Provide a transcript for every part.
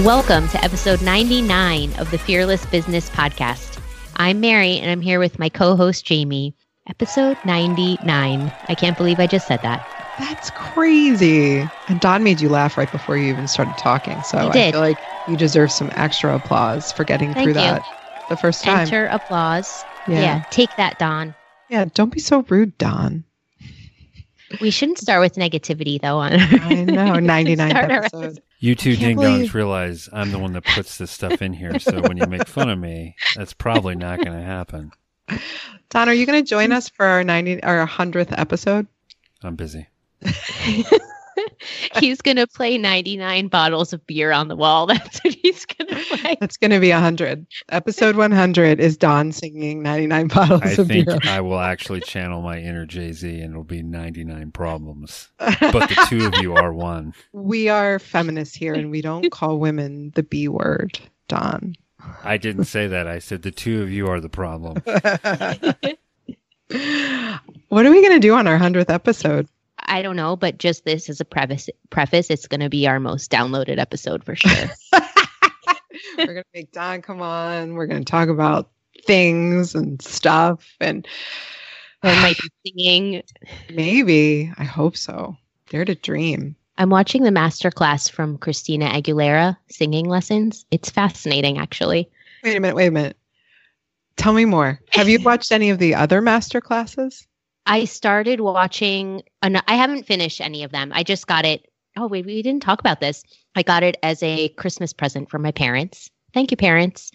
Welcome to episode 99 of the Fearless Business Podcast. I'm Mary and I'm here with my co host Jamie. Episode 99. I can't believe I just said that. That's crazy. And Don made you laugh right before you even started talking. So I feel like you deserve some extra applause for getting Thank through you. that the first time. Enter applause. Yeah. yeah, take that, Don. Yeah, don't be so rude, Don. We shouldn't start with negativity though. On I know, 99th episode. You two ding dongs realize I'm the one that puts this stuff in here. So when you make fun of me, that's probably not going to happen. Don, are you going to join us for our 90 our 100th episode? I'm busy. he's gonna play 99 bottles of beer on the wall. That's what he's gonna play. That's going to be 100. Episode 100 is Don singing 99 bottles I of beer. I think. I will actually channel my inner Jay Z and it'll be 99 problems. But the two of you are one. we are feminists here and we don't call women the B word, Don. I didn't say that. I said the two of you are the problem. what are we going to do on our 100th episode? I don't know, but just this as a preface, preface, it's gonna be our most downloaded episode for sure. We're going to make Don come on. We're going to talk about things and stuff. And I might be singing. maybe, I hope so. Dare to dream. I'm watching the master class from Christina Aguilera singing lessons. It's fascinating, actually. Wait a minute. Wait a minute. Tell me more. Have you watched any of the other master classes? I started watching, an, I haven't finished any of them. I just got it. Oh, wait, we didn't talk about this. I got it as a Christmas present from my parents. Thank you, parents.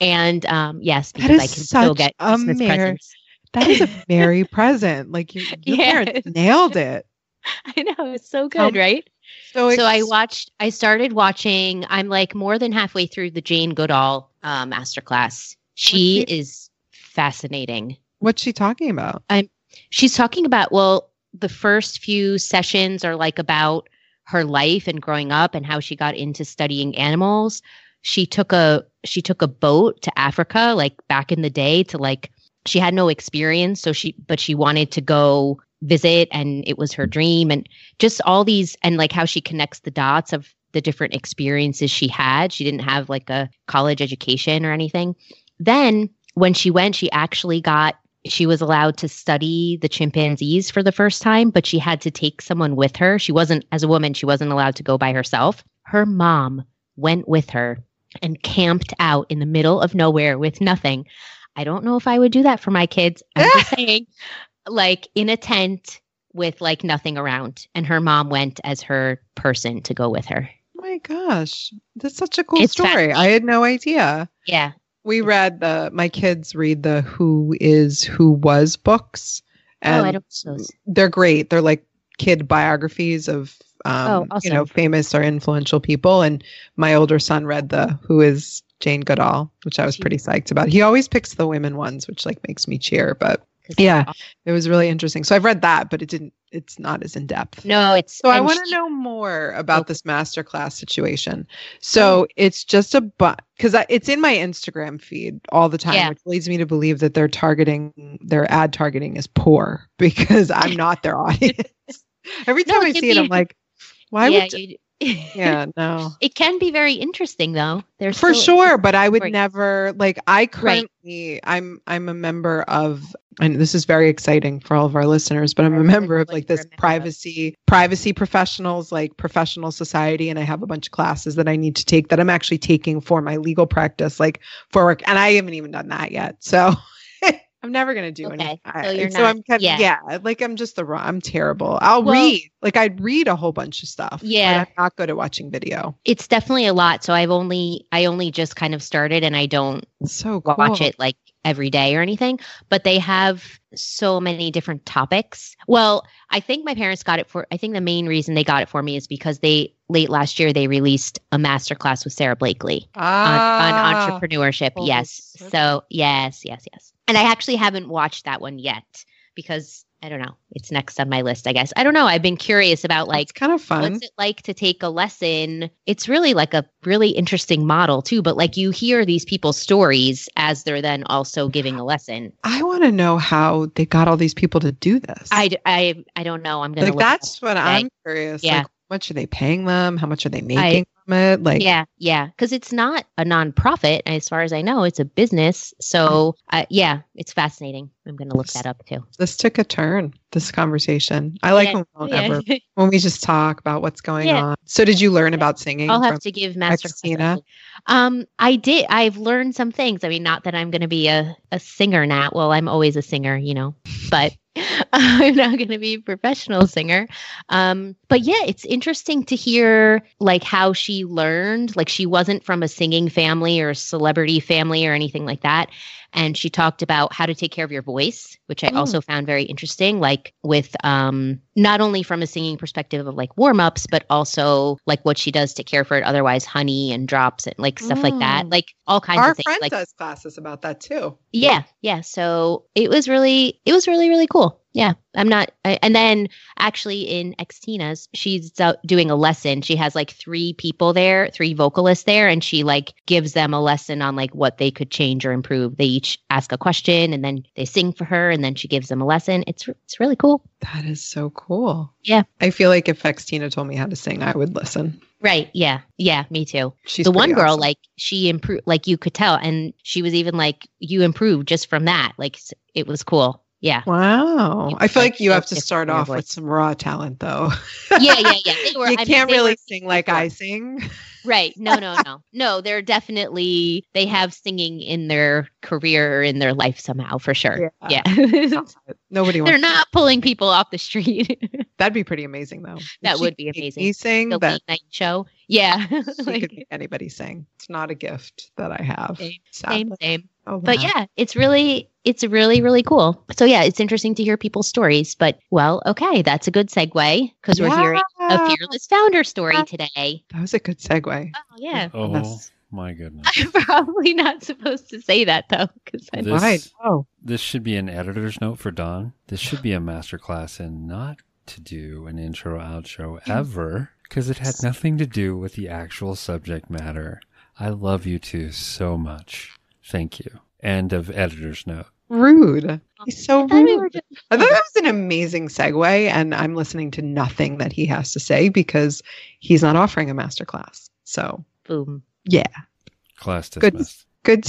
And um, yes, That because I can still get Christmas mer- presents. That is a merry present. Like your, your parents nailed it. I know, it's so good, me- right? So, so I watched, I started watching, I'm like more than halfway through the Jane Goodall uh, masterclass. She What's is fascinating. What's she talking about? She's talking about, well, the first few sessions are like about her life and growing up and how she got into studying animals. She took a she took a boat to Africa like back in the day to like she had no experience so she but she wanted to go visit and it was her dream and just all these and like how she connects the dots of the different experiences she had. She didn't have like a college education or anything. Then when she went, she actually got she was allowed to study the chimpanzees for the first time, but she had to take someone with her. She wasn't, as a woman, she wasn't allowed to go by herself. Her mom went with her and camped out in the middle of nowhere with nothing. I don't know if I would do that for my kids. I'm just saying, like in a tent with like nothing around. And her mom went as her person to go with her. Oh my gosh, that's such a cool It's story. I had no idea. Yeah. We read the my kids read the Who is Who was books, and oh, I don't those. they're great. They're like kid biographies of um, Oh, you know famous or influential people. And my older son read the Who is Jane Goodall, which I was pretty psyched about. He always picks the women ones, which like makes me cheer. But Yeah. It was really interesting. So I've read that, but it didn't. It's not as in depth. No, it's So I want to she- know more about Oh. this masterclass situation. So oh. it's just a but because it's in my Instagram feed all the time, Yeah. which leads me to believe that their targeting, their ad targeting is poor because I'm not their audience. Every time it I see it, I'm like, why yeah, would? you, yeah, no. it can be very interesting though. There's for sure but i would Right. never like i currently i'm i'm a member of and this is very exciting for all of our listeners but i'm a member of like this a member of. privacy privacy professionals like professional society and i have a bunch of classes that i need to take that i'm actually taking for my legal practice like for work and i haven't even done that yet so I'm never gonna do Okay, anything. so you're so not- I'm kind of yeah. yeah. like I'm just the wrong. I'm terrible. I'll Well- read like I'd read a whole bunch of stuff. but Yeah. I'm not good at watching video. it's definitely a lot. So I've only I only just kind of started and I don't so cool. watch it like every day or anything, but they have so many different topics. Well, I think my parents got it for I think the main reason they got it for me is because they late last year they released a master class with Sara Blakely on, on Ah. entrepreneurship. Yes. okay. So yes, yes, yes. And I actually haven't watched that one yet because I don't know. It's next on my list, I guess. I don't know. I've been curious about like kind of fun. What's it like to take a lesson? It's really like a really interesting model too, but like you hear these people's stories as they're then also giving a lesson. I want to know how they got all these people to do this. I I I don't know. I'm going to like that's what I'm curious. Yeah. Like, how much are they paying them? How much are they making it? Like, yeah, yeah, because it's not a nonprofit, as far as I know. It's a business. So, uh, yeah, it's fascinating. I'm going to look that up too. this took a turn. This conversation. I like Yeah, when we don't yeah. ever when we just talk about what's going Yeah. on. So, did you learn about singing? I'll have to give master. Um, I did. I've learned some things. I mean, not that I'm going to be a, a singer now. Well, I'm always a singer, you know, but I'm not going to be a professional singer. Um, but yeah, it's interesting to hear like how she learned. Like she wasn't from a singing family or a celebrity family or anything like that. And she talked about how to take care of your voice, which I Mm. also found very interesting. Like with um, not only from a singing perspective of like warm ups, but also like what she does to care for it. Otherwise, honey and drops and like stuff like that. Mm. Like all kinds Our of things. friend Like does classes about that too. yeah, yeah. So it was really, it was really, really cool. Yeah, I'm not. I, and then actually in Xtina's, she's doing a lesson. She has like three people there, three vocalists there, and she like gives them a lesson on like what they could change or improve. They each ask a question, and then they sing for her, and then she gives them a lesson. It's it's really cool. That is so cool. Yeah. I feel like if Xtina told me how to sing, I would listen. Right? Yeah, yeah. Me too. She's the one girl awesome. like she improved like you could tell and she was even like you improved just from that like it was cool yeah Wow. You I feel like like you have to start off with some raw talent though. yeah yeah yeah they were, you I can't they really sing like before. I sing. right no no no no they're definitely they have singing in their career or in their life somehow for sure yeah, Nobody wants to they're not pulling people off the street That'd be pretty amazing though. That would be amazing. Me sing the that late night show yeah Like, could anybody sing. It's not a gift that I have. Same, sadly. same same Oh, but yeah it's really it's really really cool so yeah it's interesting to hear people's stories but well okay that's a good segue because we're hearing a fearless founder story today That was a good segue. oh yeah Oh Yes. my goodness. i'm probably not supposed to say that though because i This- Why? Oh, This should be an editor's note for Don. This should be a masterclass in not to do an intro outro ever because it had nothing to do with the actual subject matter. I love you two so much. Thank you. End of editor's note. rude. He's so I thought rude. I thought that was an amazing segue, and I'm listening to nothing that he has to say because he's not offering a masterclass. So, boom yeah, Class Good. dismissed. good,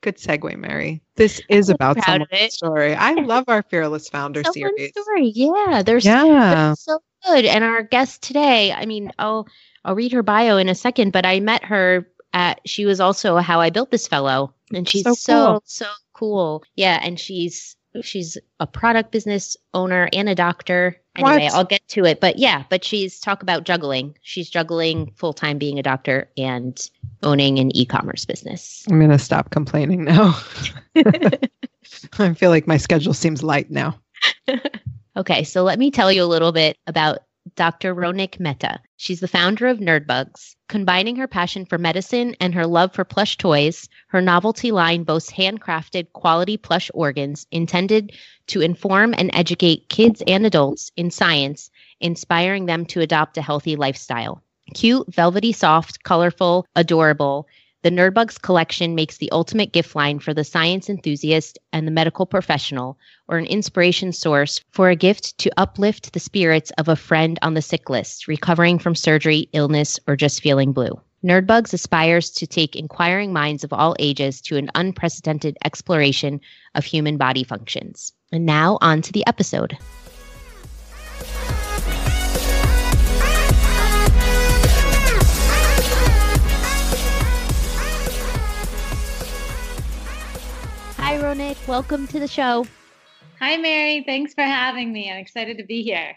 good segue, Mary. This is I'm about proud someone's story. I love our fearless founder Someone's series. story yeah there's Yeah, They're so good. And our guest today, I mean, I'll I'll read her bio in a second, but I met her at she was also how I built this fellow. And she's So so cool. so cool. Yeah, and she's she's a product business owner and a doctor. Anyway, What? I'll get to it. But yeah, but she's talk about juggling. She's juggling full time being a doctor and owning an e-commerce business. I'm gonna stop complaining now. I feel like my schedule seems light now. Okay, so let me tell you a little bit about Dr. Ronak Mehta. She's the founder of Nerdbugs. Combining her passion for medicine and her love for plush toys, her novelty line boasts handcrafted quality plush organs intended to inform and educate kids and adults in science, inspiring them to adopt a healthy lifestyle. Cute, velvety, soft, colorful, adorable. The Nerdbugs collection makes the ultimate gift line for the science enthusiast and the medical professional, or an inspiration source for a gift to uplift the spirits of a friend on the sick list, recovering from surgery, illness, or just feeling blue. Nerdbugs aspires to take inquiring minds of all ages to an unprecedented exploration of human body functions. And now on to the episode. Ronak. Welcome to the show. Hi, Mary. Thanks for having me. I'm excited to be here.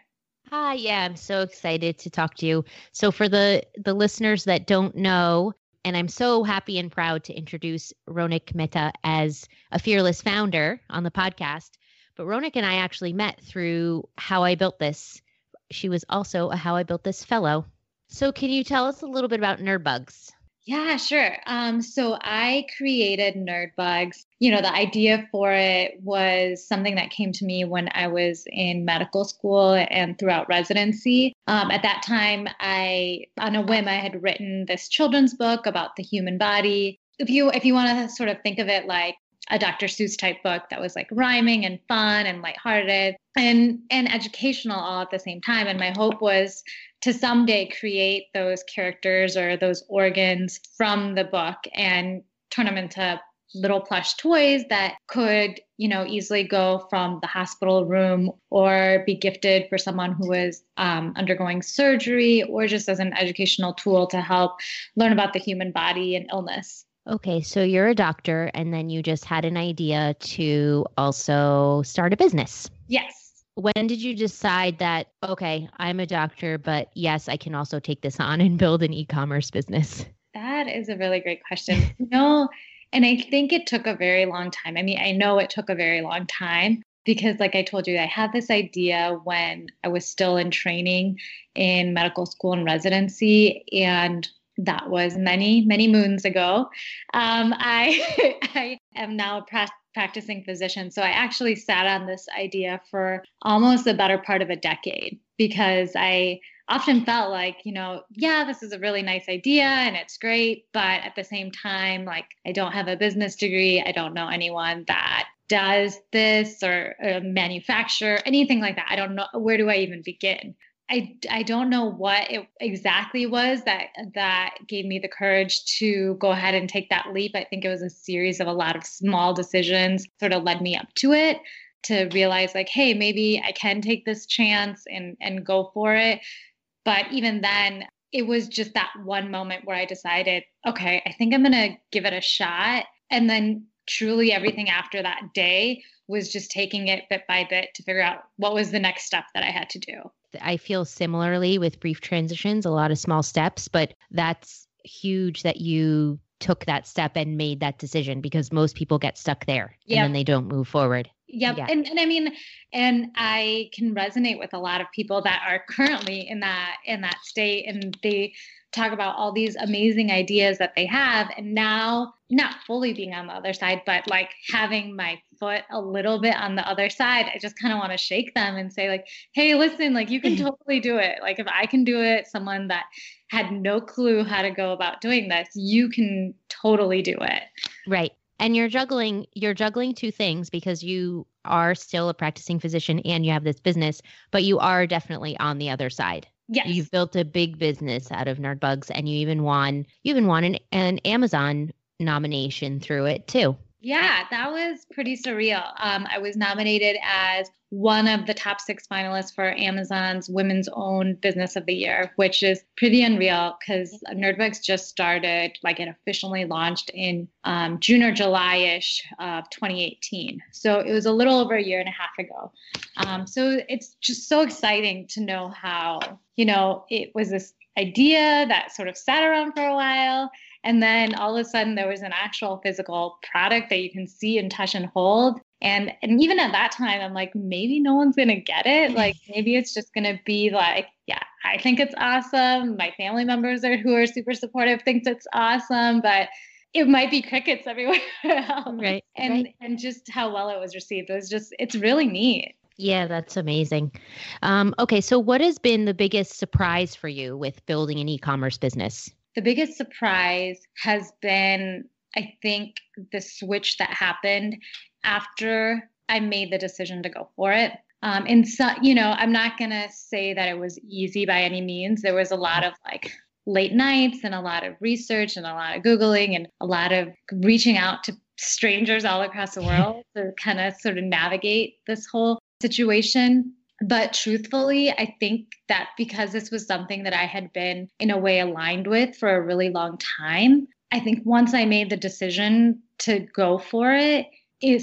Hi, yeah, I'm so excited to talk to you. So, for the the listeners that don't know, and I'm so happy and proud to introduce Ronak Mehta as a fearless founder on the podcast. But Ronak and I actually met through How I Built This. She was also a How I Built This fellow. So, can you tell us a little bit about Nerdbugs? Yeah, sure. Um, so I created Nerdbugs. You know, the idea for it was something that came to me when I was in medical school and throughout residency. Um, at that time, I, on a whim, I had written this children's book about the human body. If you if you want to sort of think of it like a Dr. Seuss type book that was like rhyming and fun and lighthearted and and educational all at the same time. And my hope was to someday create those characters or those organs from the book and turn them into little plush toys that could, you know, easily go from the hospital room or be gifted for someone who was um, undergoing surgery or just as an educational tool to help learn about the human body and illness. Okay, so you're a doctor and then you just had an idea to also start a business. Yes. When did you decide that, okay, I'm a doctor, but yes, I can also take this on and build an e commerce business? That is a really great question. no, and I think it took a very long time. I mean, I know it took a very long time because, like I told you, I had this idea when I was still in training in medical school and residency. And that was many, many moons ago. Um, I, I am now a pra- practicing physician. So I actually sat on this idea for almost the better part of a decade because I often felt like, you know, yeah, this is a really nice idea and it's great. But at the same time, like, I don't have a business degree. I don't know anyone that does this or uh, manufacture anything like that. I don't know. Where do I even begin? I, I don't know what it exactly was that that gave me the courage to go ahead and take that leap. I think it was a series of a lot of small decisions sort of led me up to it to realize like hey maybe I can take this chance and and go for it. But even then it was just that one moment where I decided okay, I think I'm going to give it a shot and then truly everything after that day was just taking it bit by bit to figure out what was the next step that I had to do. I feel similarly with brief transitions, a lot of small steps, but that's huge that you took that step and made that decision because most people get stuck there yep. and then they don't move forward. Yep. Yeah. And and I mean, and I can resonate with a lot of people that are currently in that in that state and they talk about all these amazing ideas that they have and now not fully being on the other side but like having my foot a little bit on the other side i just kind of want to shake them and say like hey listen like you can totally do it like if i can do it someone that had no clue how to go about doing this you can totally do it right and you're juggling you're juggling two things because you are still a practicing physician and you have this business but you are definitely on the other side Yes. You've built a big business out of Nerd Nerdbugs and you even won you even won an, an Amazon nomination through it too. Yeah, that was pretty surreal. Um, I was nominated as one of the top six finalists for Amazon's Women's Own Business of the Year, which is pretty unreal because Nerdbugs just started, like it officially launched in um, June or July ish of 2018. So it was a little over a year and a half ago. Um, so it's just so exciting to know how, you know, it was this idea that sort of sat around for a while And then all of a sudden there was an actual physical product that you can see and touch and hold. And and even at that time, I'm like, maybe no one's gonna get it. Like maybe it's just gonna be like, yeah, I think it's awesome. My family members are who are super supportive thinks it's awesome, but it might be crickets everywhere else. Right. And right. and just how well it was received. It was just it's really neat. Yeah, that's amazing. Um, okay, so what has been the biggest surprise for you with building an e-commerce business? The biggest surprise has been, I think, the switch that happened after I made the decision to go for it. Um, and so, you know, I'm not going to say that it was easy by any means. There was a lot of like late nights and a lot of research and a lot of Googling and a lot of reaching out to strangers all across the world to kind of sort of navigate this whole situation. But truthfully, I think that because this was something that I had been in a way aligned with for a really long time, I think once I made the decision to go for it,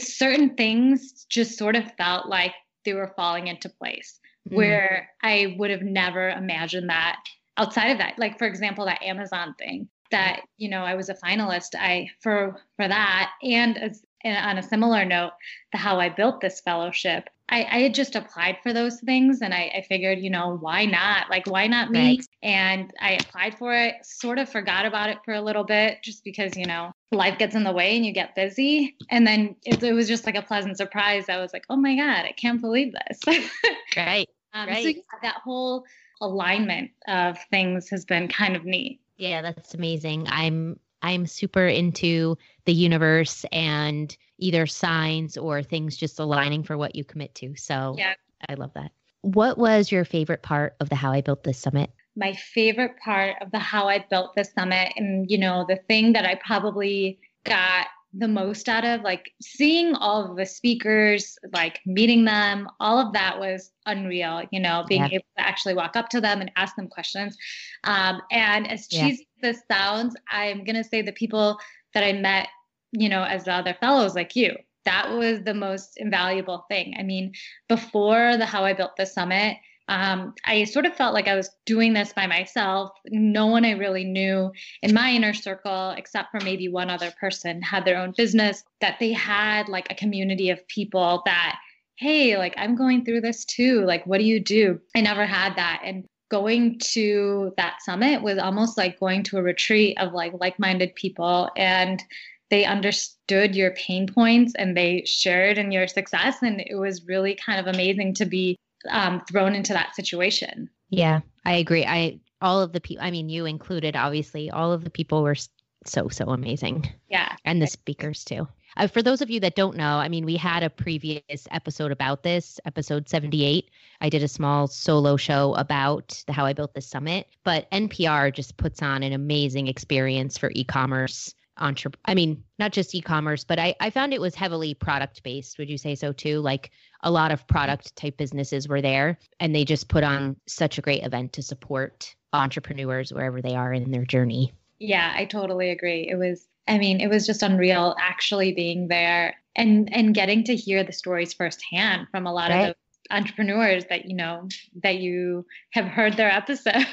certain things just sort of felt like they were falling into place mm. where I would have never imagined that outside of that. Like for example, that Amazon thing that you know I was a finalist I for for that and as and on a similar note, the how I built this fellowship, I, I had just applied for those things and I, I, figured, you know, why not? Like, why not me? Right. And I applied for it, sort of forgot about it for a little bit just because, you know, life gets in the way and you get busy. And then it, it was just like a pleasant surprise. I was like, oh my God, I can't believe this. right. Um, right. So yeah, that whole alignment of things has been kind of neat. Yeah, that's amazing. I'm I'm super into the universe and either signs or things just aligning for what you commit to. So yeah. I love that. What was your favorite part of the How I Built This Summit? My favorite part of the How I Built This Summit, and you know, the thing that I probably got the most out of like seeing all of the speakers like meeting them all of that was unreal you know being yeah. able to actually walk up to them and ask them questions um, and as cheesy yeah. as this sounds i'm going to say the people that i met you know as the other fellows like you that was the most invaluable thing i mean before the how i built the summit um, I sort of felt like I was doing this by myself. No one I really knew in my inner circle, except for maybe one other person, had their own business, that they had like a community of people that, hey, like I'm going through this too. Like, what do you do? I never had that. And going to that summit was almost like going to a retreat of like like minded people. And they understood your pain points and they shared in your success. And it was really kind of amazing to be um, thrown into that situation. Yeah, I agree. I all of the people. I mean, you included, obviously. All of the people were so so amazing. Yeah, and the speakers too. Uh, for those of you that don't know, I mean, we had a previous episode about this, episode 78. I did a small solo show about the How I Built This Summit, but NPR just puts on an amazing experience for e commerce entre I mean, not just e-commerce, but I, I found it was heavily product based. Would you say so too? Like a lot of product type businesses were there and they just put on such a great event to support entrepreneurs wherever they are in their journey. Yeah, I totally agree. It was I mean, it was just unreal actually being there and and getting to hear the stories firsthand from a lot right. of the entrepreneurs that you know that you have heard their episodes.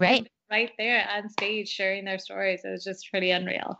right. right there on stage sharing their stories. It was just pretty unreal.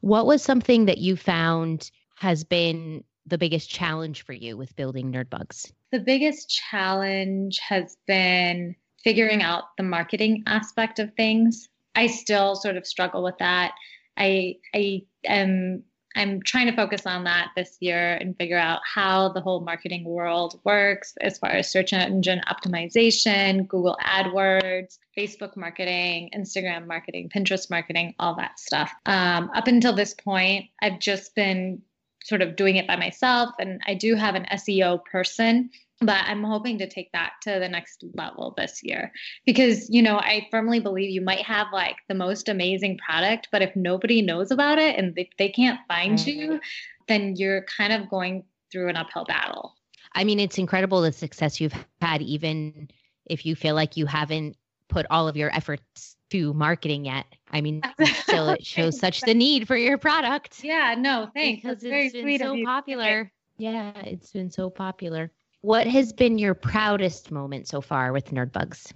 What was something that you found has been the biggest challenge for you with building Nerdbugs? The biggest challenge has been figuring out the marketing aspect of things. I still sort of struggle with that. I I am I'm trying to focus on that this year and figure out how the whole marketing world works as far as search engine optimization, Google AdWords, Facebook marketing, Instagram marketing, Pinterest marketing, all that stuff. Um, up until this point, I've just been sort of doing it by myself, and I do have an SEO person but i'm hoping to take that to the next level this year. Because you know i firmly believe you might have like the most amazing product but if nobody knows about it and they, they can't find mm-hmm. you then you're kind of going through an uphill battle. I mean it's incredible the success you've had even if you feel like you haven't put all of your efforts to marketing yet. I mean still it shows such the need for your product. Yeah no thanks. Because That's it's been so popular. yeah it's been so popular what has been your proudest moment so far with Nerdbugs?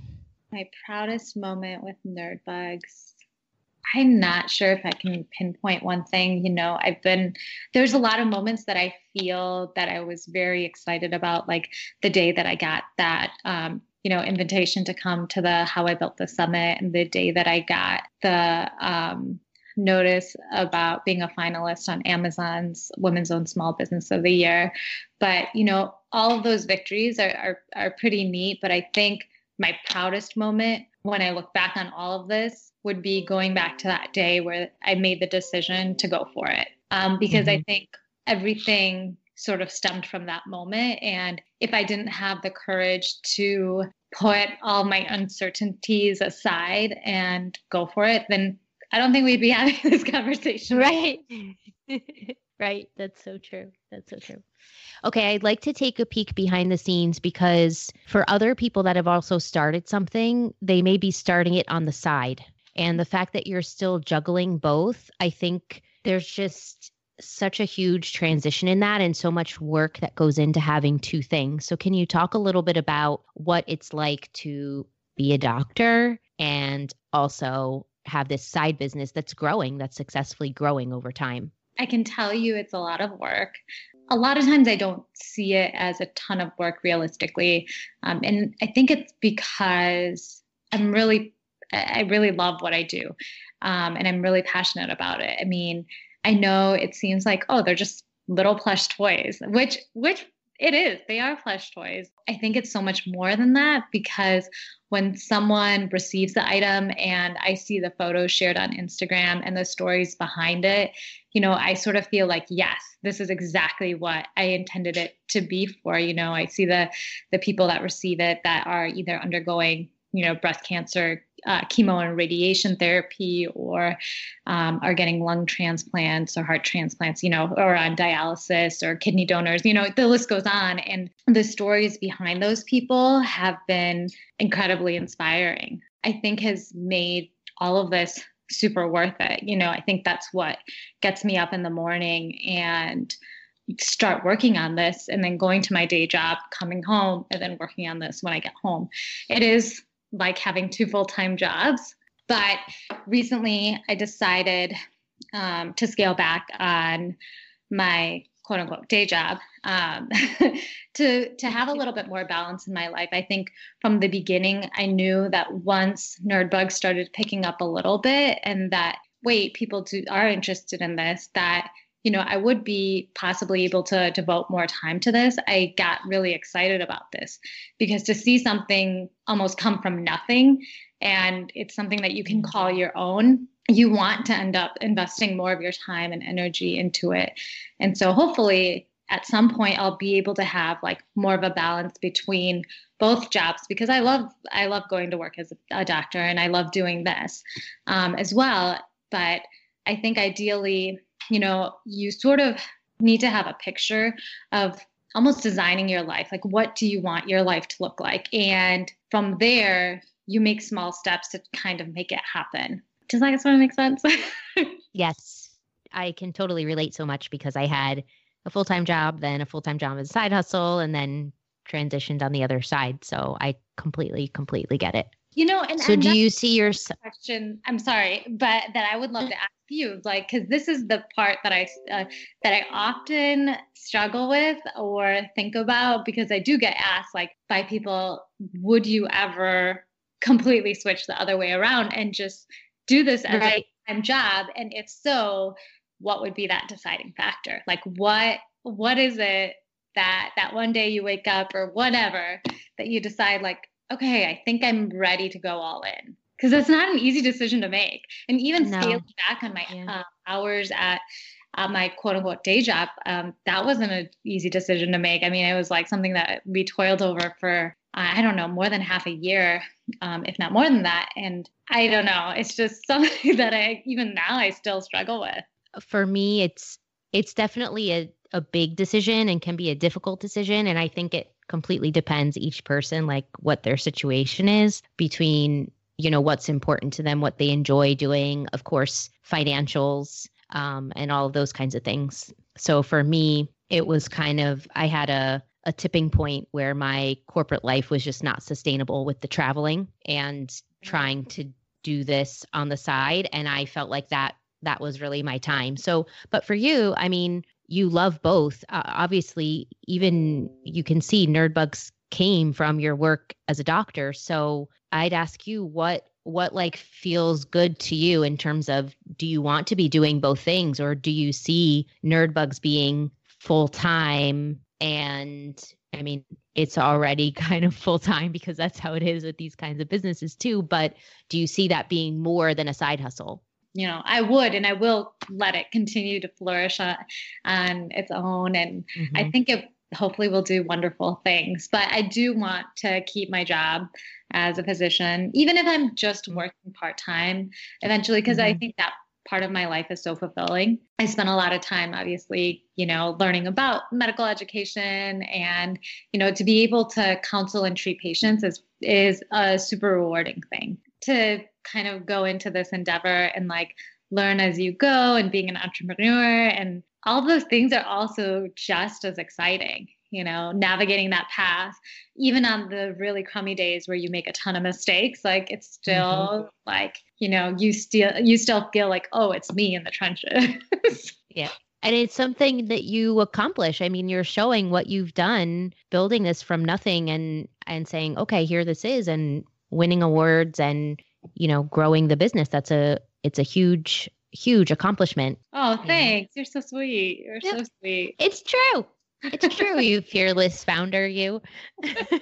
My proudest moment with Nerdbugs. I'm not sure if I can pinpoint one thing. You know, I've been, there's a lot of moments that I feel that I was very excited about, like the day that I got that, um, you know, invitation to come to the How I Built the Summit and the day that I got the, um, notice about being a finalist on Amazon's Women's Own Small Business of the Year. But, you know, all of those victories are, are, are pretty neat. But I think my proudest moment when I look back on all of this would be going back to that day where I made the decision to go for it. Um, because mm-hmm. I think everything sort of stemmed from that moment. And if I didn't have the courage to put all my uncertainties aside and go for it, then I don't think we'd be having this conversation. Right. right. That's so true. That's so true. Okay, I'd like to take a peek behind the scenes because for other people that have also started something, they may be starting it on the side. And the fact that you're still juggling both, I think there's just such a huge transition in that and so much work that goes into having two things. So, can you talk a little bit about what it's like to be a doctor and also have this side business that's growing, that's successfully growing over time? I can tell you it's a lot of work. A lot of times I don't see it as a ton of work realistically. Um, and I think it's because I'm really I really love what I do. Um, and I'm really passionate about it. I mean, I know it seems like, oh, they're just little plush toys, which, which it is. They are plush toys. I think it's so much more than that because when someone receives the item and I see the photos shared on Instagram and the stories behind it, you know, I sort of feel like, yes, this is exactly what I intended it to be for. You know, I see the the people that receive it that are either undergoing you know breast cancer uh, chemo and radiation therapy or um, are getting lung transplants or heart transplants you know or on dialysis or kidney donors you know the list goes on. And the stories behind those people have been incredibly inspiring. I think has made all of this super worth it. You know i think that's what gets me up in the morning and start working on this and then going to my day job, coming home, and then working on this when I get home. It is like having two full time jobs. But recently I decided um, to scale back on my quote unquote day job um, to to have a little bit more balance in my life. I think from the beginning I knew that once Nerdbug started picking up a little bit and that wait people do, are interested in this that you know, I would be possibly able to devote more time to this. I got really excited about this because to see something almost come from nothing and it's something that you can call your own, you want to end up investing more of your time and energy into it. And so hopefully at some point I'll be able to have like more of a balance between both jobs because I love I love going to work as a doctor and I love doing this um, as well. But I think ideally you know, you sort of need to have a picture of almost designing your life. Like, what do you want your life to look like? And from there, you make small steps to kind of make it happen. Does that sort of make sense? yes. I can totally relate so much because I had a full time job, then a full time job as a side hustle, and then transitioned on the other side. So I completely, completely get it. You know, and so and do you see your question? I'm sorry, but that I would love to ask you, like, because this is the part that I uh, that I often struggle with or think about because I do get asked, like, by people, would you ever completely switch the other way around and just do this as right. a time job? And if so, what would be that deciding factor? Like, what what is it that that one day you wake up or whatever that you decide like okay, I think I'm ready to go all in. Because it's not an easy decision to make. And even no. scaling back on my yeah. uh, hours at uh, my quote unquote day job, um, that wasn't an easy decision to make. I mean, it was like something that we toiled over for, uh, I don't know, more than half a year, um, if not more than that. And I don't know, it's just something that I, even now, I still struggle with. For me, it's, it's definitely a, a big decision and can be a difficult decision. And I think it completely depends each person like what their situation is between you know what's important to them what they enjoy doing of course financials um, and all of those kinds of things so for me it was kind of i had a a tipping point where my corporate life was just not sustainable with the traveling and trying to do this on the side and I felt like that that was really my time. So, but for you, I mean, you love both. Uh, obviously, even you can see Nerdbugs came from your work as a doctor. So, I'd ask you what what like feels good to you in terms of do you want to be doing both things or do you see Nerdbugs being full time and I mean, it's already kind of full time because that's how it is with these kinds of businesses too. But do you see that being more than a side hustle? You know, I would and I will let it continue to flourish on, on its own. And mm-hmm. I think it hopefully will do wonderful things. But I do want to keep my job as a physician, even if I'm just working part time eventually, because mm-hmm. I think that part of my life is so fulfilling. I spent a lot of time, obviously, you know, learning about medical education and, you know, to be able to counsel and treat patients is is a super rewarding thing. To kind of go into this endeavor and like learn as you go and being an entrepreneur and all those things are also just as exciting you know, navigating that path, even on the really crummy days where you make a ton of mistakes, like it's still mm-hmm. like, you know, you still you still feel like, oh, it's me in the trenches. yeah. And it's something that you accomplish. I mean, you're showing what you've done, building this from nothing and and saying, okay, here this is and winning awards and, you know, growing the business. That's a it's a huge huge accomplishment. Oh, thanks. You're so sweet. You're so sweet. It's true. It's true, you fearless founder, you. well,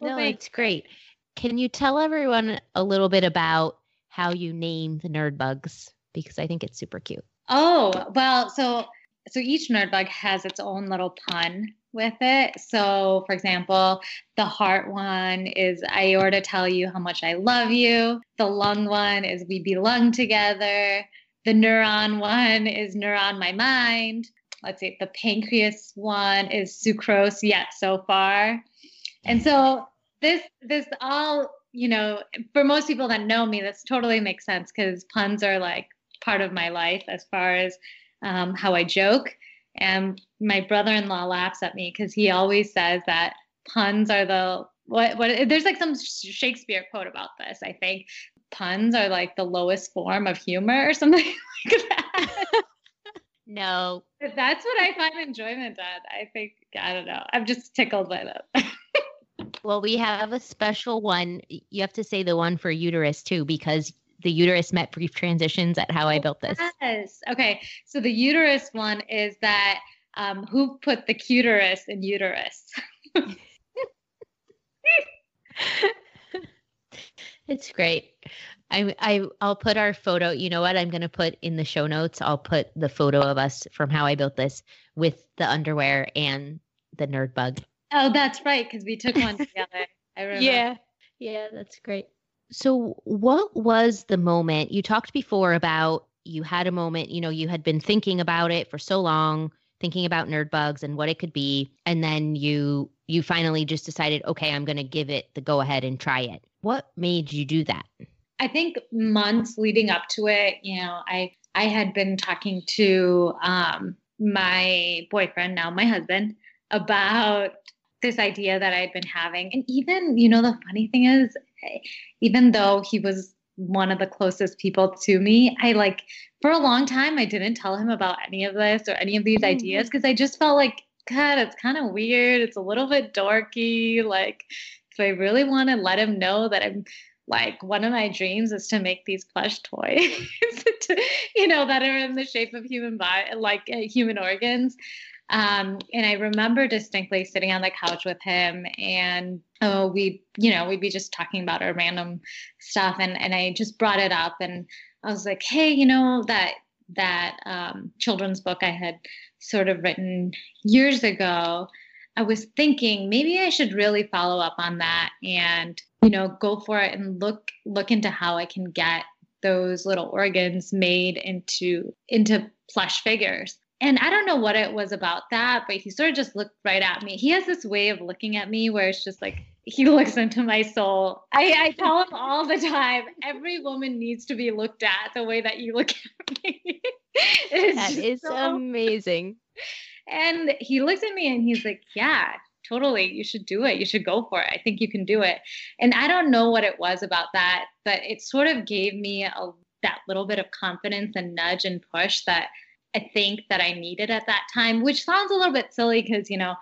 no, it's great. Can you tell everyone a little bit about how you name the Nerdbugs? Because I think it's super cute. Oh, well, so so each Nerdbug has its own little pun with it. So, for example, the heart one is I to tell you how much I love you. The lung one is we belong together. The neuron one is neuron my mind let's see, the pancreas one is sucrose yet so far. And so this this all, you know, for most people that know me, this totally makes sense because puns are like part of my life as far as um, how I joke. And my brother-in-law laughs at me because he always says that puns are the what what there's like some Shakespeare quote about this. I think puns are like the lowest form of humor or something like that. No. That's what I find enjoyment at. I think, I don't know. I'm just tickled by that. well, we have a special one. You have to say the one for uterus too, because the uterus met brief transitions at how I built this. Yes. Okay. So the uterus one is that um, who put the cuterus in uterus? it's great. I, I I'll put our photo. You know what? I'm going to put in the show notes. I'll put the photo of us from how I built this with the underwear and the Nerdbug. Oh, that's right, because we took one together. I remember. Yeah, yeah, that's great. So, what was the moment you talked before about? You had a moment. You know, you had been thinking about it for so long, thinking about Nerdbugs and what it could be, and then you you finally just decided, okay, I'm going to give it the go ahead and try it. What made you do that? I think months leading up to it, you know, I I had been talking to um, my boyfriend, now my husband, about this idea that I'd been having. And even, you know, the funny thing is, even though he was one of the closest people to me, I like for a long time I didn't tell him about any of this or any of these mm-hmm. ideas because I just felt like, God, it's kind of weird. It's a little bit dorky. Like, if I really want to let him know that I'm like one of my dreams is to make these plush toys to, you know that are in the shape of human body like uh, human organs um, and i remember distinctly sitting on the couch with him and oh we you know we'd be just talking about our random stuff and and i just brought it up and i was like hey you know that that um, children's book i had sort of written years ago I was thinking maybe I should really follow up on that and you know go for it and look look into how I can get those little organs made into into plush figures. And I don't know what it was about that, but he sort of just looked right at me. He has this way of looking at me where it's just like he looks into my soul. I, I tell him all the time, every woman needs to be looked at the way that you look at me. that is so, amazing. And he looks at me and he's like, Yeah, totally, you should do it. You should go for it. I think you can do it. And I don't know what it was about that, but it sort of gave me a, that little bit of confidence and nudge and push that I think that I needed at that time, which sounds a little bit silly because, you know,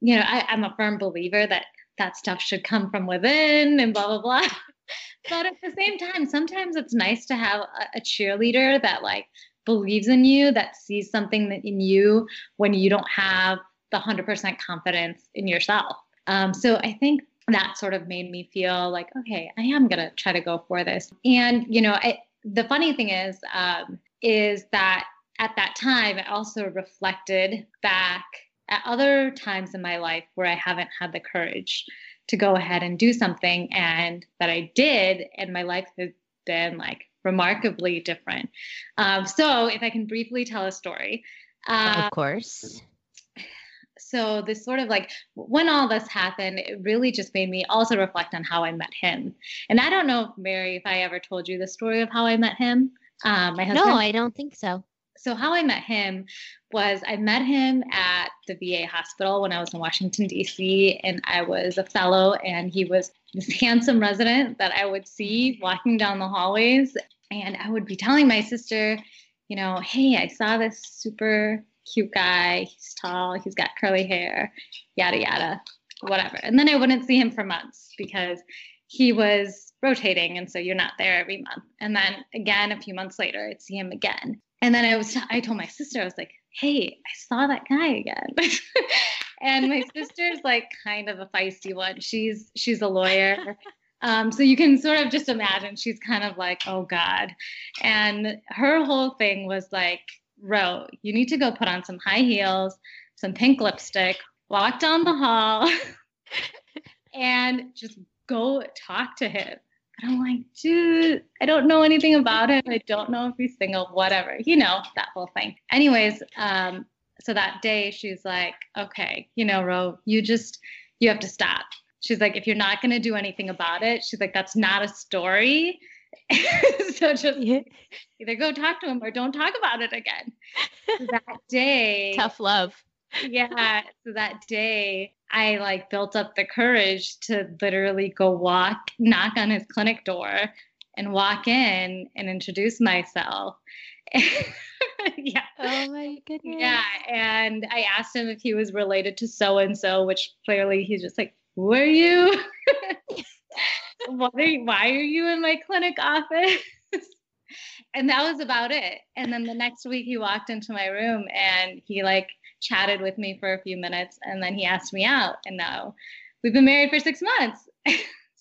you know, I, I'm a firm believer that that stuff should come from within and blah, blah, blah. but at the same time, sometimes it's nice to have a, a cheerleader that like believes in you, that sees something in you when you don't have the 100% confidence in yourself. Um, so I think that sort of made me feel like, okay, I am going to try to go for this. And, you know, I, the funny thing is, um, is that at that time, I also reflected back at other times in my life where I haven't had the courage to go ahead and do something and that I did, and my life has been like remarkably different. Um, so, if I can briefly tell a story. Uh, of course. So, this sort of like when all this happened, it really just made me also reflect on how I met him. And I don't know, Mary, if I ever told you the story of how I met him. Um, my husband. No, I don't think so so how I met him was I met him at the VA hospital when I was in Washington D.C. and I was a fellow and he was this handsome resident that I would see walking down the hallways and I would be telling my sister, you know, hey, I saw this super cute guy. He's tall, he's got curly hair, yada yada, whatever. And then I wouldn't see him for months because he was rotating and so you're not there every month. And then again a few months later I'd see him again. And then I was, I told my sister, I was like, hey, I saw that guy again. and my sister's like kind of a feisty one. She's she's a lawyer. Um, so you can sort of just imagine she's kind of like, oh God. And her whole thing was like, Ro, you need to go put on some high heels, some pink lipstick, walk down the hall, and just go talk to him. And I'm like, dude, I don't know anything about him. I don't know if he's single, whatever, you know, that whole thing. Anyways, um, so that day she's like, okay, you know, Ro, you just, you have to stop. She's like, if you're not going to do anything about it, she's like, that's not a story. so just yeah. either go talk to him or don't talk about it again. So that day, tough love. Yeah. So that day, I like built up the courage to literally go walk, knock on his clinic door and walk in and introduce myself. yeah. Oh my goodness. Yeah. And I asked him if he was related to so and so, which clearly he's just like, Who are you? what are you why are you in my clinic office? and that was about it. And then the next week he walked into my room and he like chatted with me for a few minutes and then he asked me out and now we've been married for six months.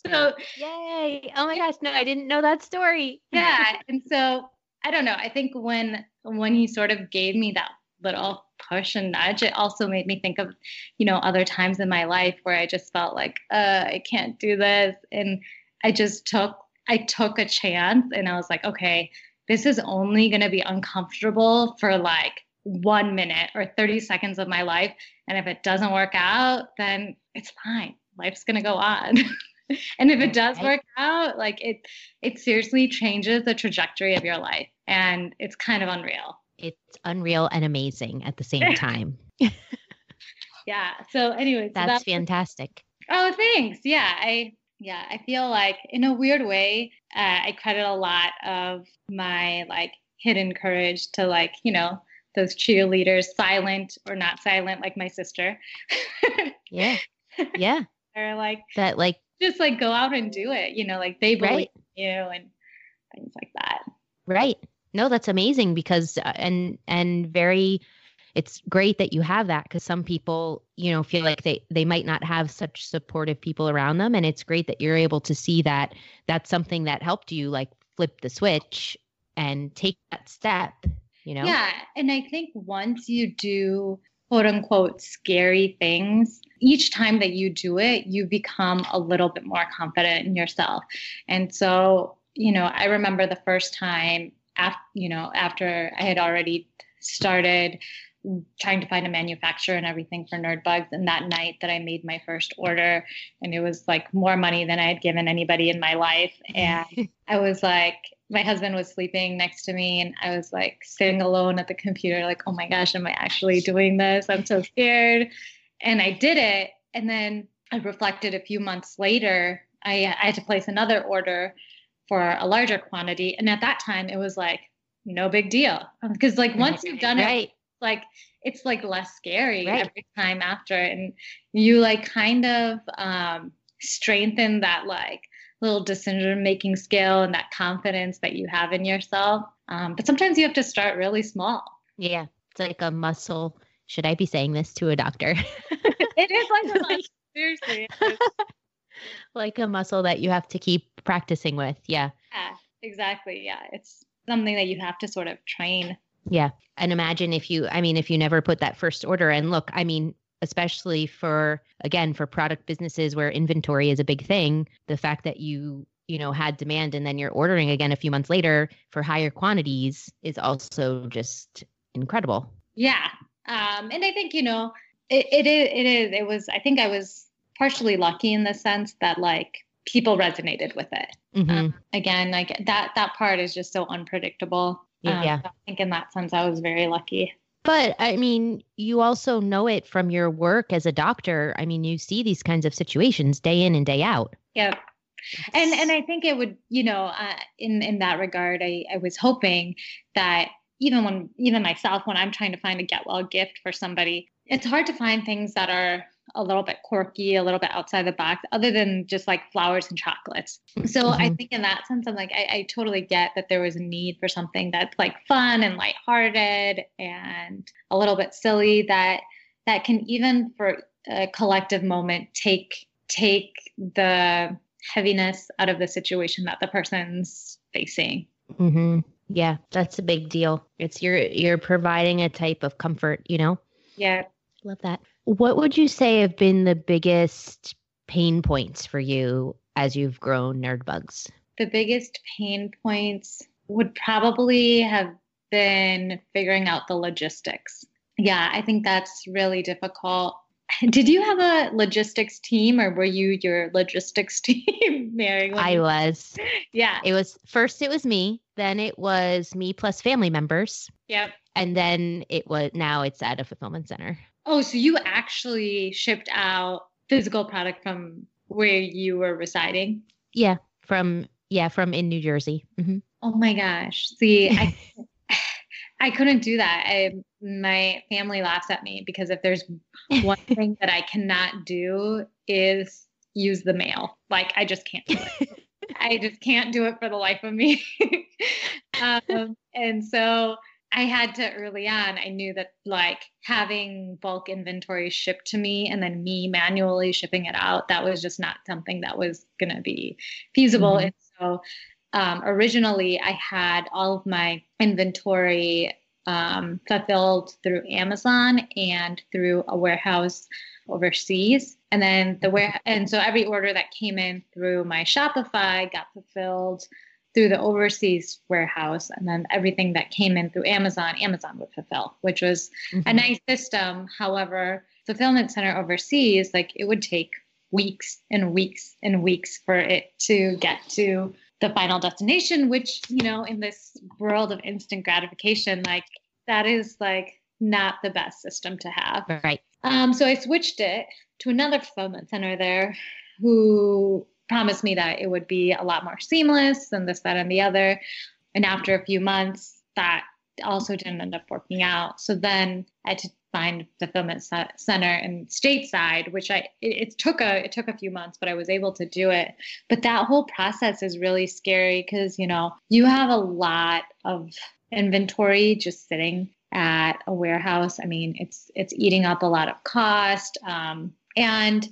So yay. Oh my gosh no i didn't know that story. Yeah and so i don't know i think when when he sort of gave me that little push and nudge it also made me think of you know other times in my life where i just felt like uh, i can't do this and i just took i took a chance and i was like okay this is only going to be uncomfortable for like one minute or 30 seconds of my life. And if it doesn't work out, then it's fine. Life's going to go on. and if it does work out, like it, it seriously changes the trajectory of your life. And it's kind of unreal. It's unreal and amazing at the same time. yeah. So, anyways, that's, that's fantastic. Oh, thanks. Yeah. I, yeah, I feel like in a weird way, uh, I credit a lot of my like hidden courage to like, you know, those cheerleaders, silent or not silent, like my sister. yeah. Yeah. They're like that, like just like go out and do it, you know, like they believe right. in you and things like that. Right. No, that's amazing because uh, and and very it's great that you have that because some people you know feel like they they might not have such supportive people around them and it's great that you're able to see that that's something that helped you like flip the switch and take that step you know? Yeah. And I think once you do quote unquote scary things, each time that you do it, you become a little bit more confident in yourself. And so, you know, I remember the first time after, you know, after I had already started trying to find a manufacturer and everything for Nerdbugs and that night that i made my first order and it was like more money than i had given anybody in my life and i was like my husband was sleeping next to me and I was like sitting alone at the computer, like, oh my gosh, am I actually doing this? I'm so scared. And I did it. And then I reflected a few months later, I, I had to place another order for a larger quantity. And at that time, it was like, no big deal. Because, like, once you've done right. it, like, it's like less scary Right. every time after. And you, like, kind of um, strengthen that, like, little decision making skill and that confidence that you have in yourself. Um, but sometimes you have to start really small. Yeah. It's like a muscle. Should I be saying this to a doctor? It is like a muscle. Seriously. like a muscle that you have to keep practicing with. Yeah. Yeah, exactly. Yeah. It's something that you have to sort of train. Yeah. And imagine if you, I mean, if you never put that first order and look, I mean, especially for, again, for product businesses where inventory is a big thing, the fact that you, you know, had demand and then you're ordering again a few months later for higher quantities is also just incredible. Yeah. Um, and I think, you know, it, it is, it is, it was, I think I was partially lucky in the sense that like people resonated with it. Mhm. Um, again, like that, that part is just so unpredictable. Um, Yeah. so I think in that sense, I was very lucky. But I mean, you also know it from your work as a doctor. I mean, you see these kinds of situations day in and day out. Yep. And and I think it would, you know, uh, in in that regard, I I was hoping that even when even myself when I'm trying to find a get well gift for somebody, it's hard to find things that are a little bit quirky, a little bit outside the box, other than just like flowers and chocolates. So I Mhm. think in that sense, I'm like, I, I totally get that there was a need for something that's like fun and lighthearted and a little bit silly that that can even for a collective moment take take the heaviness out of the situation that the person's facing. hmm Yeah, that's a big deal. It's you're you're providing a type of comfort, you know. Yeah. Love that. What would you say have been the biggest pain points for you as you've grown Nerdbugs? The biggest pain points would probably have been figuring out the logistics. Yeah, I think that's really difficult. Did you have a logistics team or were you your logistics team, Mary? I was. yeah. It was first. It was me. Then it was me plus family members, Yep. and then it was now it's at a fulfillment center. Oh, so you actually shipped out physical product from where you were residing? Yeah, from yeah from in New Jersey. hmm Oh my gosh. See, I I couldn't do that. I my family laughs at me because if there's one thing that I cannot do is use the mail. Like I just can't do it. I just can't do it for the life of me. um, and so I had to early on, I knew that like having bulk inventory shipped to me and then me manually shipping it out, that was just not something that was going to be feasible. Mhm. And so um, originally I had all of my inventory um, fulfilled through Amazon and through a warehouse overseas. And then the where and so every order that came in through my Shopify got fulfilled through the overseas warehouse and then everything that came in through Amazon, Amazon would fulfill, which was a nice system. However, fulfillment center overseas, like it would take weeks and weeks and weeks for it to get to the final destination, which, you know, in this world of instant gratification, like that is like not the best system to have. Right. Um, so I switched it to another fulfillment center there who promised me that it would be a lot more seamless and this, that, and the other. And after a few months, that also didn't end up working out. So then I had to find fulfillment center in stateside, which I it, it took a it took a few months, but I was able to do it. But that whole process is really scary because you know you have a lot of inventory just sitting at a warehouse. I mean, it's it's eating up a lot of cost, um, and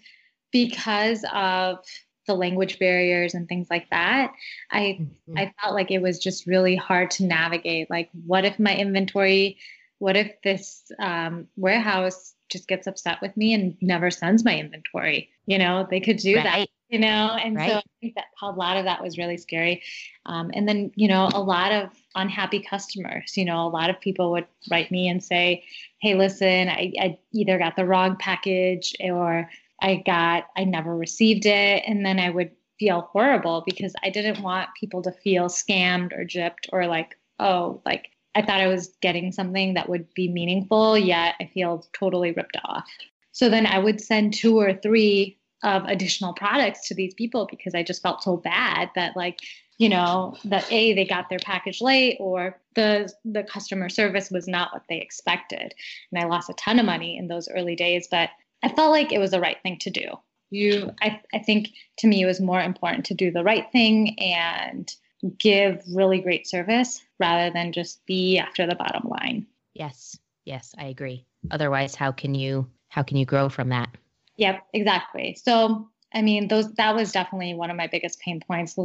because of the language barriers and things like that, I Mhm. I felt like it was just really hard to navigate. Like, what if my inventory, what if this um, warehouse just gets upset with me and never sends my inventory? You know, they could do that, you know? And so I think that a lot of that was really scary. Um, and then, you know, a lot of unhappy customers, you know, a lot of people would write me and say, hey, listen, I, I either got the wrong package or I got, I never received it. And then I would feel horrible because I didn't want people to feel scammed or gypped or like, oh, like I thought I was getting something that would be meaningful, yet I feel totally ripped off. So then I would send two or three of additional products to these people because I just felt so bad that like you know that a they got their package late or the the customer service was not what they expected and i lost a ton of money in those early days but i felt like it was the right thing to do. You i, I think to me it was more important to do the right thing and give really great service rather than just be after the bottom line. Yes yes i agree. Otherwise how can you how can you grow from that? Yep exactly. So I mean, those that was definitely one of my biggest pain points,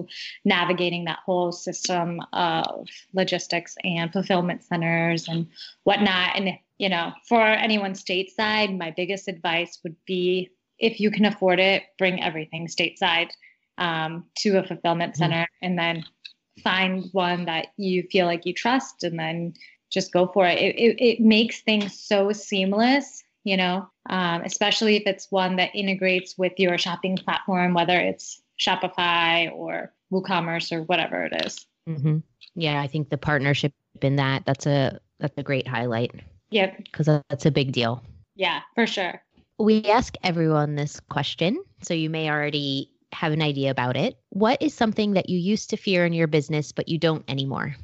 navigating that whole system of logistics and fulfillment centers and whatnot. And you know, for anyone stateside, my biggest advice would be if you can afford it, bring everything stateside um, to a fulfillment mm-hmm. center, and then find one that you feel like you trust, and then just go for it. It, it, it makes things so seamless you know, um, especially if it's one that integrates with your shopping platform, whether it's Shopify or WooCommerce or whatever it is. Mm-hmm. Yeah, I think the partnership in that that's a that's a great highlight. Yep, because that's a big deal. Yeah, for sure. We ask everyone this question, so you may already have an idea about it. What is something that you used to fear in your business but you don't anymore?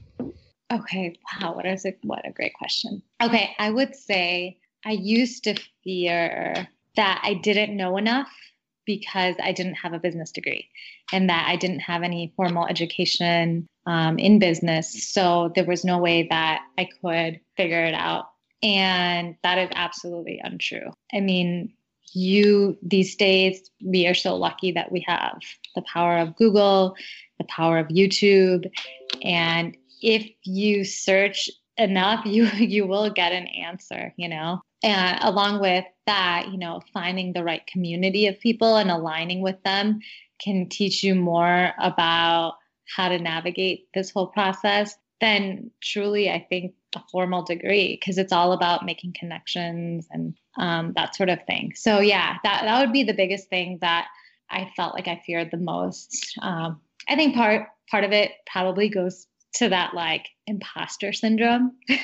Okay, wow, what is it? What a great question. Okay, I would say I used to fear that I didn't know enough because I didn't have a business degree and that I didn't have any formal education um, in business. So there was no way that I could figure it out. And that is absolutely untrue. I mean, you these days, we are so lucky that we have the power of Google, the power of YouTube. And if you search enough, you you will get an answer, you know and along with that you know finding the right community of people and aligning with them can teach you more about how to navigate this whole process than truly i think a formal degree because it's all about making connections and um, that sort of thing. So yeah that, that would be the biggest thing that i felt like i feared the most. Um, i think part part of it probably goes to that like imposter syndrome.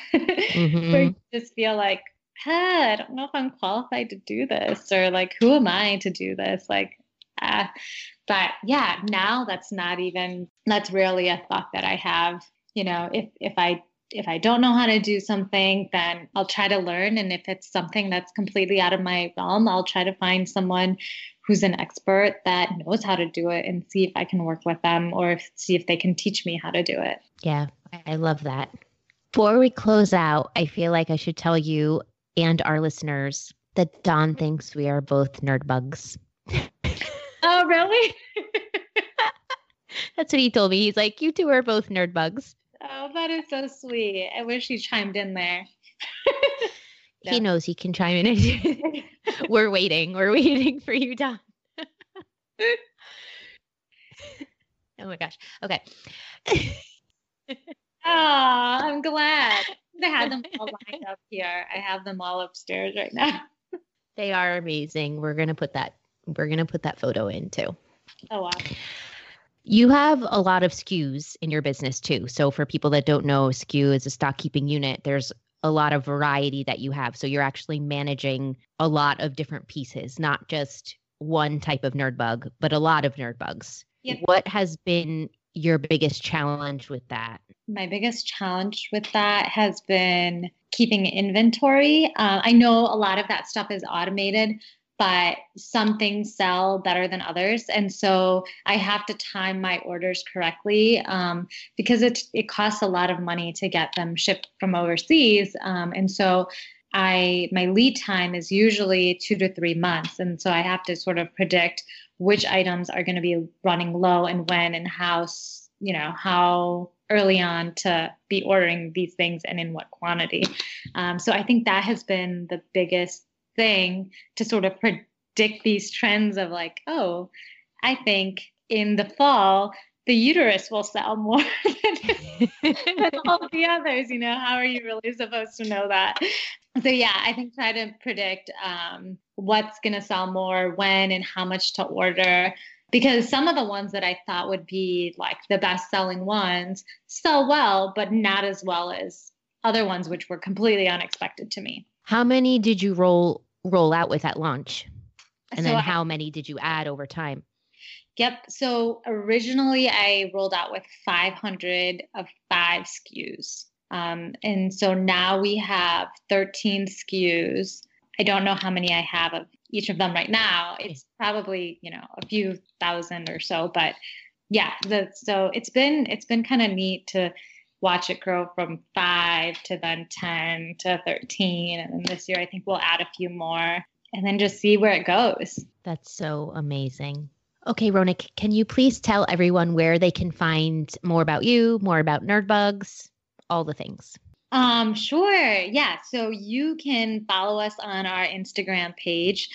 Mm-hmm. where you just feel like hey, I don't know if I'm qualified to do this, or like, who am I to do this? Like, uh, but yeah, now that's not even that's rarely a thought that I have. You know, if if I if I don't know how to do something, then I'll try to learn. And if it's something that's completely out of my realm, I'll try to find someone who's an expert that knows how to do it and see if I can work with them or see if they can teach me how to do it. Yeah, I love that. Before we close out, I feel like I should tell you and our listeners that Don thinks we are both Nerdbugs. oh, really? That's what he told me. He's like, you two are both Nerdbugs. Oh, that is so sweet. I wish he chimed in there. no. He knows he can chime in. We're waiting. We're waiting for you, Don. oh my gosh. Okay. Oh, I'm glad. I had them all lined up here. I have them all upstairs right now. they are amazing. We're gonna put that we're gonna put that photo in too. Oh wow. You have a lot of SKUs in your business too. So for people that don't know, SKU is a stock keeping unit. There's a lot of variety that you have. So you're actually managing a lot of different pieces, not just one type of Nerdbug, but a lot of Nerdbugs. Yep. What has been your biggest challenge with that? My biggest challenge with that has been keeping inventory. Uh, I know a lot of that stuff is automated, but some things sell better than others. And so I have to time my orders correctly um, because it, it costs a lot of money to get them shipped from overseas. Um, and so I my lead time is usually two to three months. And so I have to sort of predict which items are going to be running low and when and how you know how early on to be ordering these things and in what quantity. Um, so i think that has been the biggest thing to sort of predict these trends of like oh i think in the fall the uterus will sell more than, than all the others you know? How are you really supposed to know that so yeah i think try to predict um, what's going to sell more when and how much to order because some of the ones that i thought would be like the best selling ones sell well but not as well as other ones which were completely unexpected to me how many did you roll roll out with at launch? And So then I- how many did you add over time? Yep. So originally I rolled out with 500 of five SKUs. Um, and so now we have 13 SKUs. I don't know how many I have of each of them right now. It's probably, you know, a few thousand or so, but yeah, the, so it's been, it's been kind of neat to watch it grow from five to then 10 to 13. And then this year, I think we'll add a few more and then just see where it goes. That's so amazing. Okay, Ronak, can you please tell everyone where they can find more about you, more about Nerdbugs, all the things? Um, sure. Yeah. So you can follow us on our Instagram page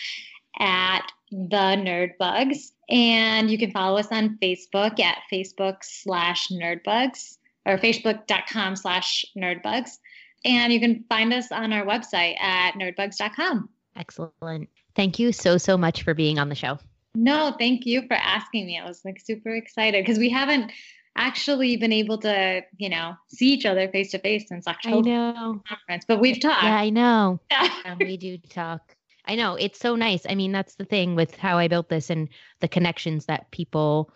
at the Nerdbugs, and you can follow us on Facebook at Facebook slash Nerdbugs or Facebook.com slash Nerdbugs, and you can find us on our website at nerdbugs.com. Excellent. Thank you so, so much for being on the show. No, thank you for asking me. I was like super excited because we haven't actually been able to, you know, see each other face to face since I October know. conference, but we've talked. Yeah, I know. Um, we do talk. I know. It's so nice. I mean, that's the thing with how I built this and the connections that people,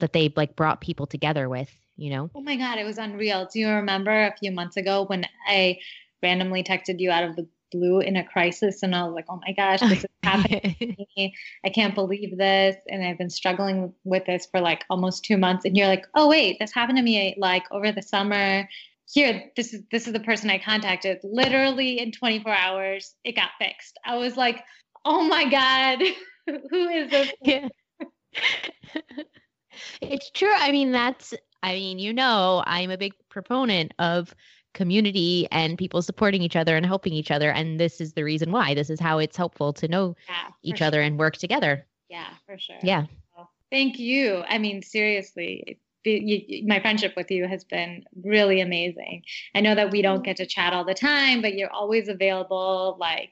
that they like brought people together with, you know? Oh my God, it was unreal. Do you remember a few months ago when I randomly texted you out of the blue in a crisis and I was like, oh my gosh, this is happening to me. I can't believe this. And I've been struggling with this for like almost two months. And you're like, oh wait, this happened to me like over the summer. Here, this is this is the person I contacted. Literally in 24 hours, it got fixed. I was like, oh my God, who is this? yeah. it's true. I mean, that's, I mean, you know, I'm a big proponent of community and people supporting each other and helping each other. And this is the reason why. This is how it's helpful to know Yeah, each sure. other and work together. Yeah, for sure. Yeah. Thank you. I mean, seriously, you, my friendship with you has been really amazing. I know that we don't get to chat all the time, but you're always available, like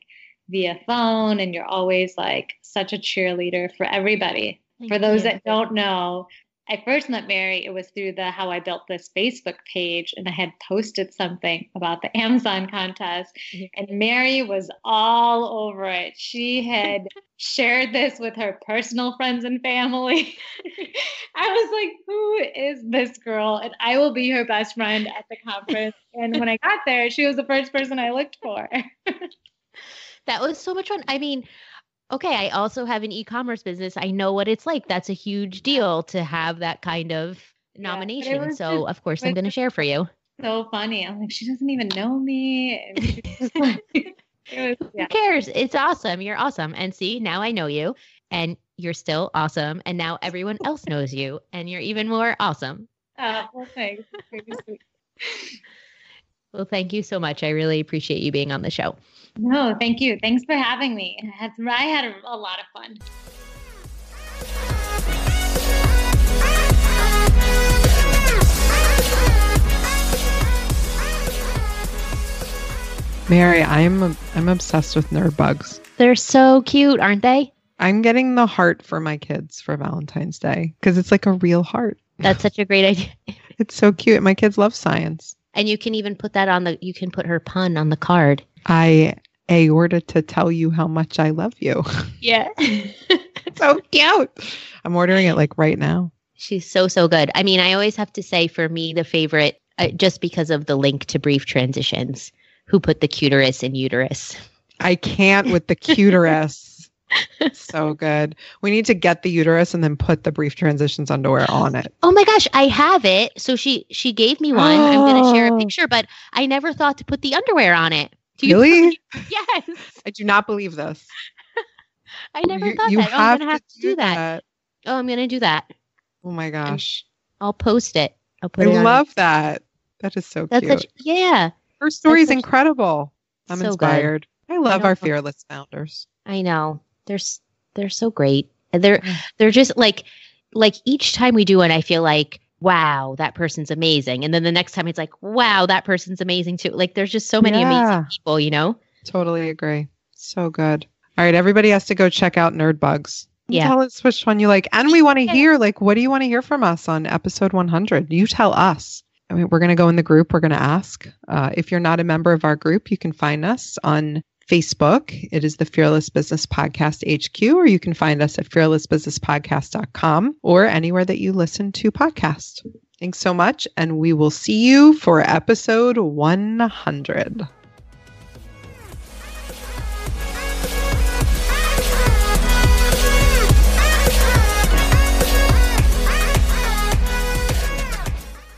via phone, and you're always like such a cheerleader for everybody. for those you. that don't know, I first met Mary, it was through the How I Built This Facebook page, and I had posted something about the Amazon contest, Yeah. and Mary was all over it. She had shared this with her personal friends and family. I was like, who is this girl? And I will be her best friend at the conference. and when I got there, she was the first person I looked for. That was so much fun. I mean, okay, I also have an e-commerce business. I know what it's like. That's a huge deal to have that kind of nomination. was So, just- of course, I'm going to share for you. so funny. I'm like, she doesn't even know me. And she's just like- was, yeah. Who cares? It's awesome. You're awesome. And see, now I know you and you're still awesome. And now everyone else knows you and you're even more awesome. Uh, well, thanks. It's very sweet. Well, thank you so much. I really appreciate you being on the show. No, thank you. Thanks for having me. I had, I had a, a lot of fun. Mary, I'm I'm obsessed with Nerdbugs. They're so cute, aren't they? I'm getting the heart for my kids for Valentine's Day because it's like a real heart. That's such a great idea. It's so cute. My kids love science. And you can even put that on the, you can put her pun on the card. I aorta to tell you how much I love you. Yeah. so cute. I'm ordering it like right now. She's so, so good. I mean, I always have to say for me, the favorite, uh, just because of the link to brief transitions, who put the cuterus in uterus. I can't with the cuterus. So good. We need to get the uterus and then put the brief transitions underwear on it. Oh my gosh, I have it. So she she gave me one. I'm going to share a Oh. picture, but I never thought to put the underwear on it. Do you Really? Yes. I do not believe this. I never you, thought you that. Oh, I'm going to have to do do that. Oh, I'm going to do that. Oh my gosh. I'll post it. I'll put I it on. love that. That is so That's cute. such yeah. Her story is incredible. I'm so good. inspired. I love know. our fearless founders. I know. They're they're so great. And They're Mm. they're just like like each time we do one, I feel like wow, that person's amazing. And then the next time it's like wow, that person's amazing too. Like there's just so many Yeah. amazing people, you know. Totally agree. So good. All right, everybody has to go check out Nerdbugs. Yeah. Tell us which one you like. And we want to hear, like, what do you want to hear from us on episode 100? You tell us. I mean, we're going to go in the group. We're going to ask. Uh, if you're not a member of our group, you can find us on Facebook. It is the Fearless Business Podcast HQ, or you can find us at fearlessbusinesspodcast.com or anywhere that you listen to podcasts. Thanks so much, and we will see you for episode 100.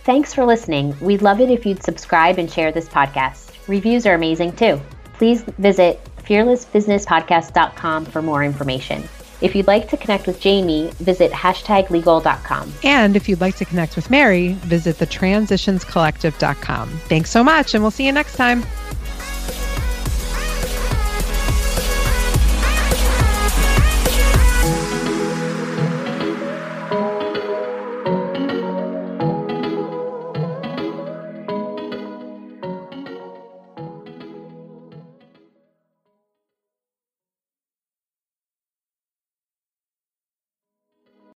Thanks for listening. We'd love it if you'd subscribe and share this podcast. Reviews are amazing too. Please visit fearlessbusinesspodcast.com for more information. If you'd like to connect with Jamie, visit hashtaglegal.com. And if you'd like to connect with Mary, visit thetransitionscollective.com. Thanks so much, and we'll see you next time.